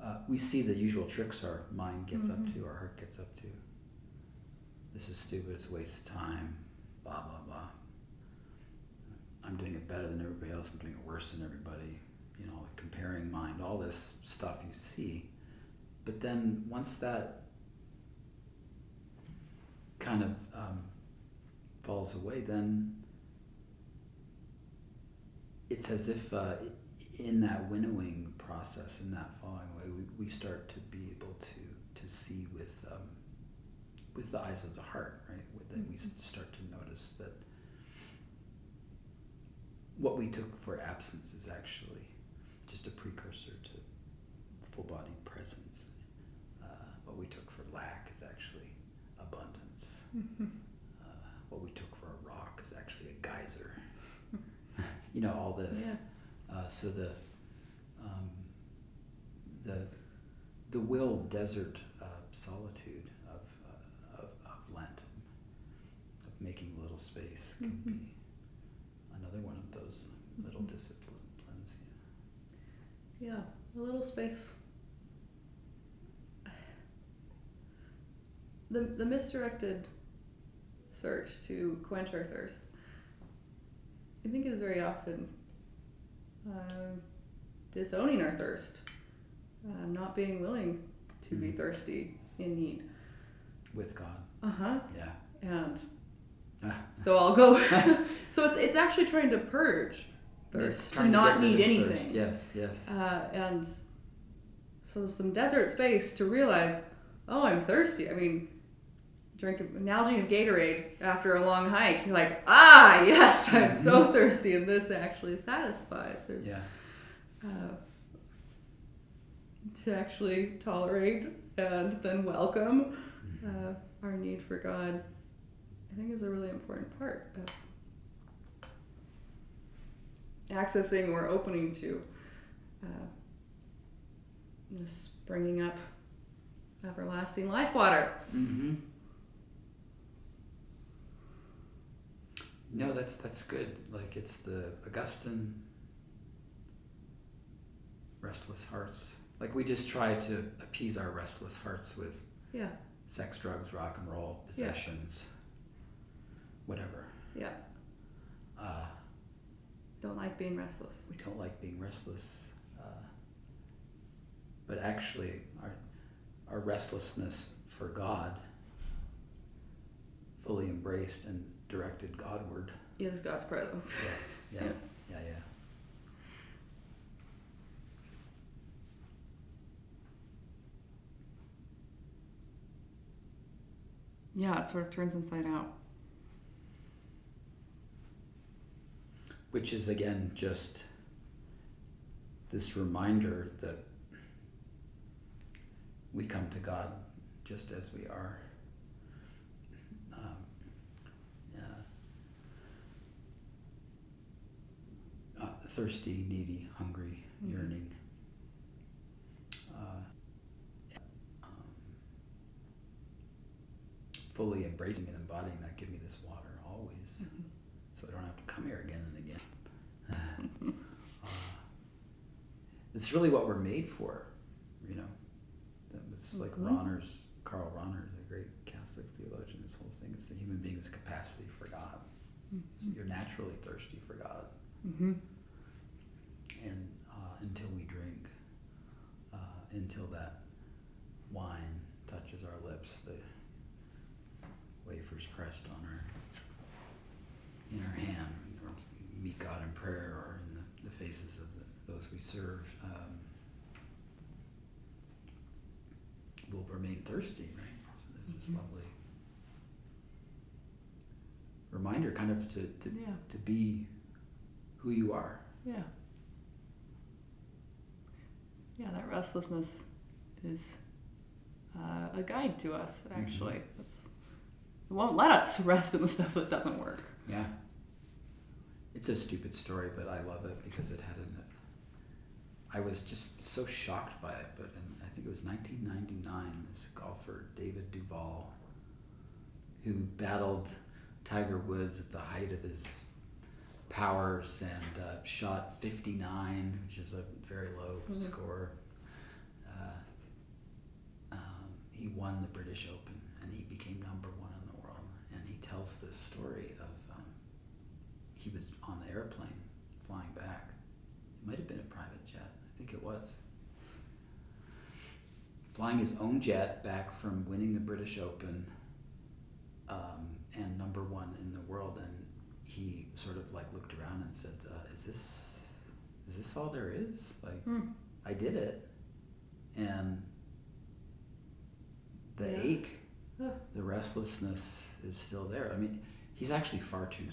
Uh, we see the usual tricks our mind gets up Mhm. to, our heart gets up to. This is stupid, it's a waste of time, blah, blah, blah. I'm doing it better than everybody else, I'm doing it worse than everybody, you know, comparing mind, all this stuff you see. But then once that kind of um, falls away, then it's as if uh, in that winnowing process, in that falling away, we, we start to be able to, to see with, um, with the eyes of the heart, right? With- Then we start to notice that what we took for absence is actually just a precursor to full bodied presence. Uh, what we took for lack is actually abundance. Uh, what we took for a rock is actually a geyser. You know, all this. Yeah. Uh, so the, um, the, the will desert uh, solitude of, uh, of, of Lent, of making a little space, can Mhm. be another one of those little Mhm. disciplines. Yeah, a little space. The the misdirected search to quench our thirst, I think, is very often uh, disowning our thirst, uh, not being willing to be Mhm. thirsty in need. With God, Uh huh. yeah. And Ah, so I'll go. so it's it's actually trying to purge thirst, to not rid need anything. thirst. Yes, yes. Uh, and so some desert space to realize, oh, I'm thirsty. I mean, drink an analogy of Gatorade after a long hike. You're like, ah, yes, I'm so thirsty, and this actually satisfies. There's Yeah. uh, to actually tolerate and then welcome Mm-hmm. uh, our need for God. I think is a really important part of accessing or opening to uh, the springing up everlasting life water. Mm-hmm. No, that's that's good. Like it's the Augustine restless hearts. Like we just try to appease our restless hearts with Yeah, sex, drugs, rock and roll, Yeah. possessions, whatever. yeah. Uh, Don't like being restless. we don't like being restless, uh, but actually, our our restlessness for God, fully embraced and directed Godward. Is God's presence. Yes. Yeah. Yeah. Yeah. Yeah. Yeah, it sort of turns inside out. Which is again just this reminder that we come to God just as we are. Um, yeah. Uh, thirsty, needy, hungry, Mhm. yearning. Uh, um, fully embracing and embodying that. Give me this water always, so I don't have to come here again and again. uh, it's really what we're made for, you know. That was like Mhm. Rahner's, Karl Rahner, the great Catholic theologian. This whole thing is the human being's capacity for God. So you're naturally thirsty for God, Mm-hmm. Until we drink, uh, until that wine touches our lips, the wafers pressed on our in our hand, or meet God in prayer, or in the, the faces of the, those we serve, um, will remain thirsty, right? So there's this Mhm. lovely reminder, kind of to to, Yeah. to be who you are. Yeah. Yeah, that restlessness is uh, a guide to us, actually. It's, it won't let us rest in the stuff that doesn't work. Yeah. It's a stupid story, but I love it because it had an. I was just so shocked by it, but in, I think it was 1999, this golfer, David Duval, who battled Tiger Woods at the height of his powers and uh, shot 59, which is a very low Mhm. score. Uh, um, he won the British Open and he became number one in the world. And he tells this story of um, he was on the airplane flying back. It might have been a private jet. I think it was. Flying his own jet back from winning the British Open um, and number one in the world. And he sort of like looked around and said, uh, "Is this is this all there is? Like, Hmm. I did it, and the Yeah. ache, Ugh. the restlessness is still there. I mean, he's actually far too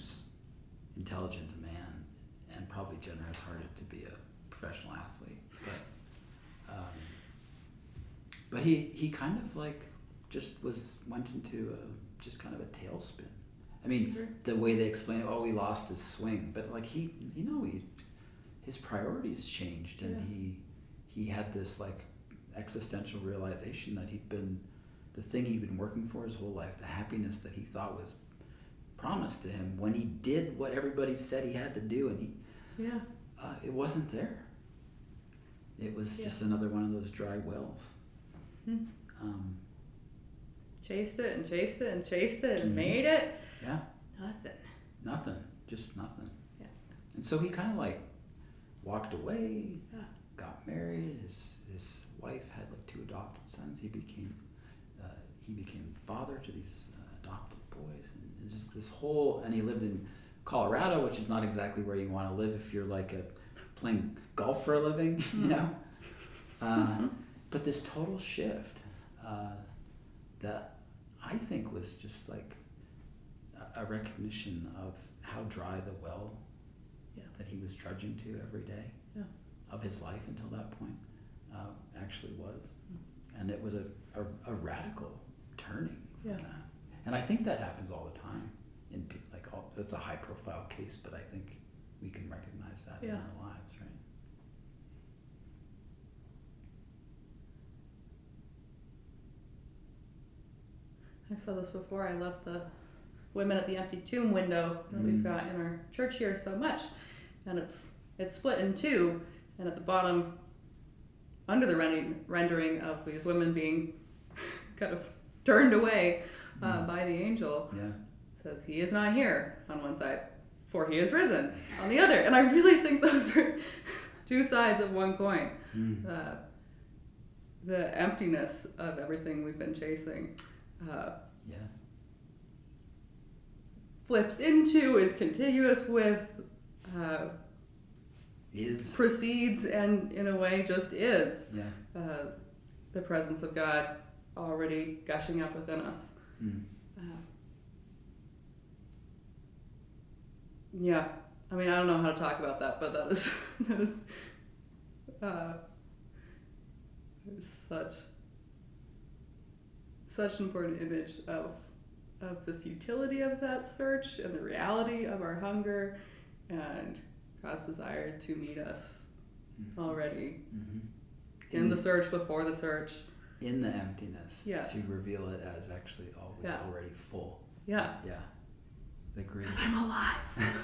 intelligent a man and probably generous-hearted to be a professional athlete, but um, but he he kind of like just was went into a just kind of a tailspin. I mean, Sure. the way they explain it, oh, he lost his swing, but like he, you know, he, his priorities changed, and Yeah. he, he had this like existential realization that he'd been, the thing he'd been working for his whole life, the happiness that he thought was promised to him when he did what everybody said he had to do, and he, Yeah. uh, it wasn't there. It was Yeah. just another one of those dry wells. Hmm. Um, Chased it and chased it and chased it and Mhm. made it. Yeah. Nothing. Nothing, just nothing. Yeah. And so he kind of like walked away, Yeah. got married. His his wife had like two adopted sons. He became uh, he became father to these uh, adopted boys, and just this whole. And he lived in Colorado, which is not exactly where you want to live if you're like a playing golf for a living, you know. Uh, but this total shift uh, that I think was just like a, recognition of how dry the well Yeah. that he was trudging to every day Yeah. of his life until that point uh, actually was. And it was a, a, a radical turning from Yeah. that. And I think that happens all the time. In like all, that's a high profile case, but I think we can recognize that in our lives, right? I saw this before. I love the women at the empty tomb window that we've Mm. got in our church here so much, and it's it's split in two. And at the bottom, under the rendering, rendering of these women being kind of turned away uh, Mm. by the angel, Yeah. says he is not here on one side, for he is risen on the other. And I really think those are two sides of one coin. Mm. Uh, the emptiness of everything we've been chasing. Uh, Yeah. Flips into, is contiguous with, uh, Is. proceeds, and in a way just is Yeah. uh, the presence of God already gushing up within us. Mm. Uh, yeah, I mean, I don't know how to talk about that, but that is that is uh, such such an important image of of the futility of that search and the reality of our hunger and God's desire to meet us Mhm. already Mhm. in the search before the search. in the emptiness Yes. to reveal it as actually always Yeah. already full. Yeah, Yeah. The Greek because I'm alive.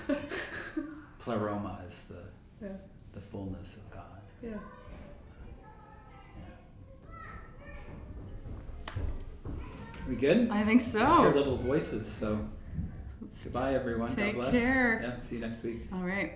pleroma is the yeah, the fullness of God. yeah. We good? I think Hear so. little voices, so goodbye everyone. Take God bless. care. Yeah, see you next week. All right.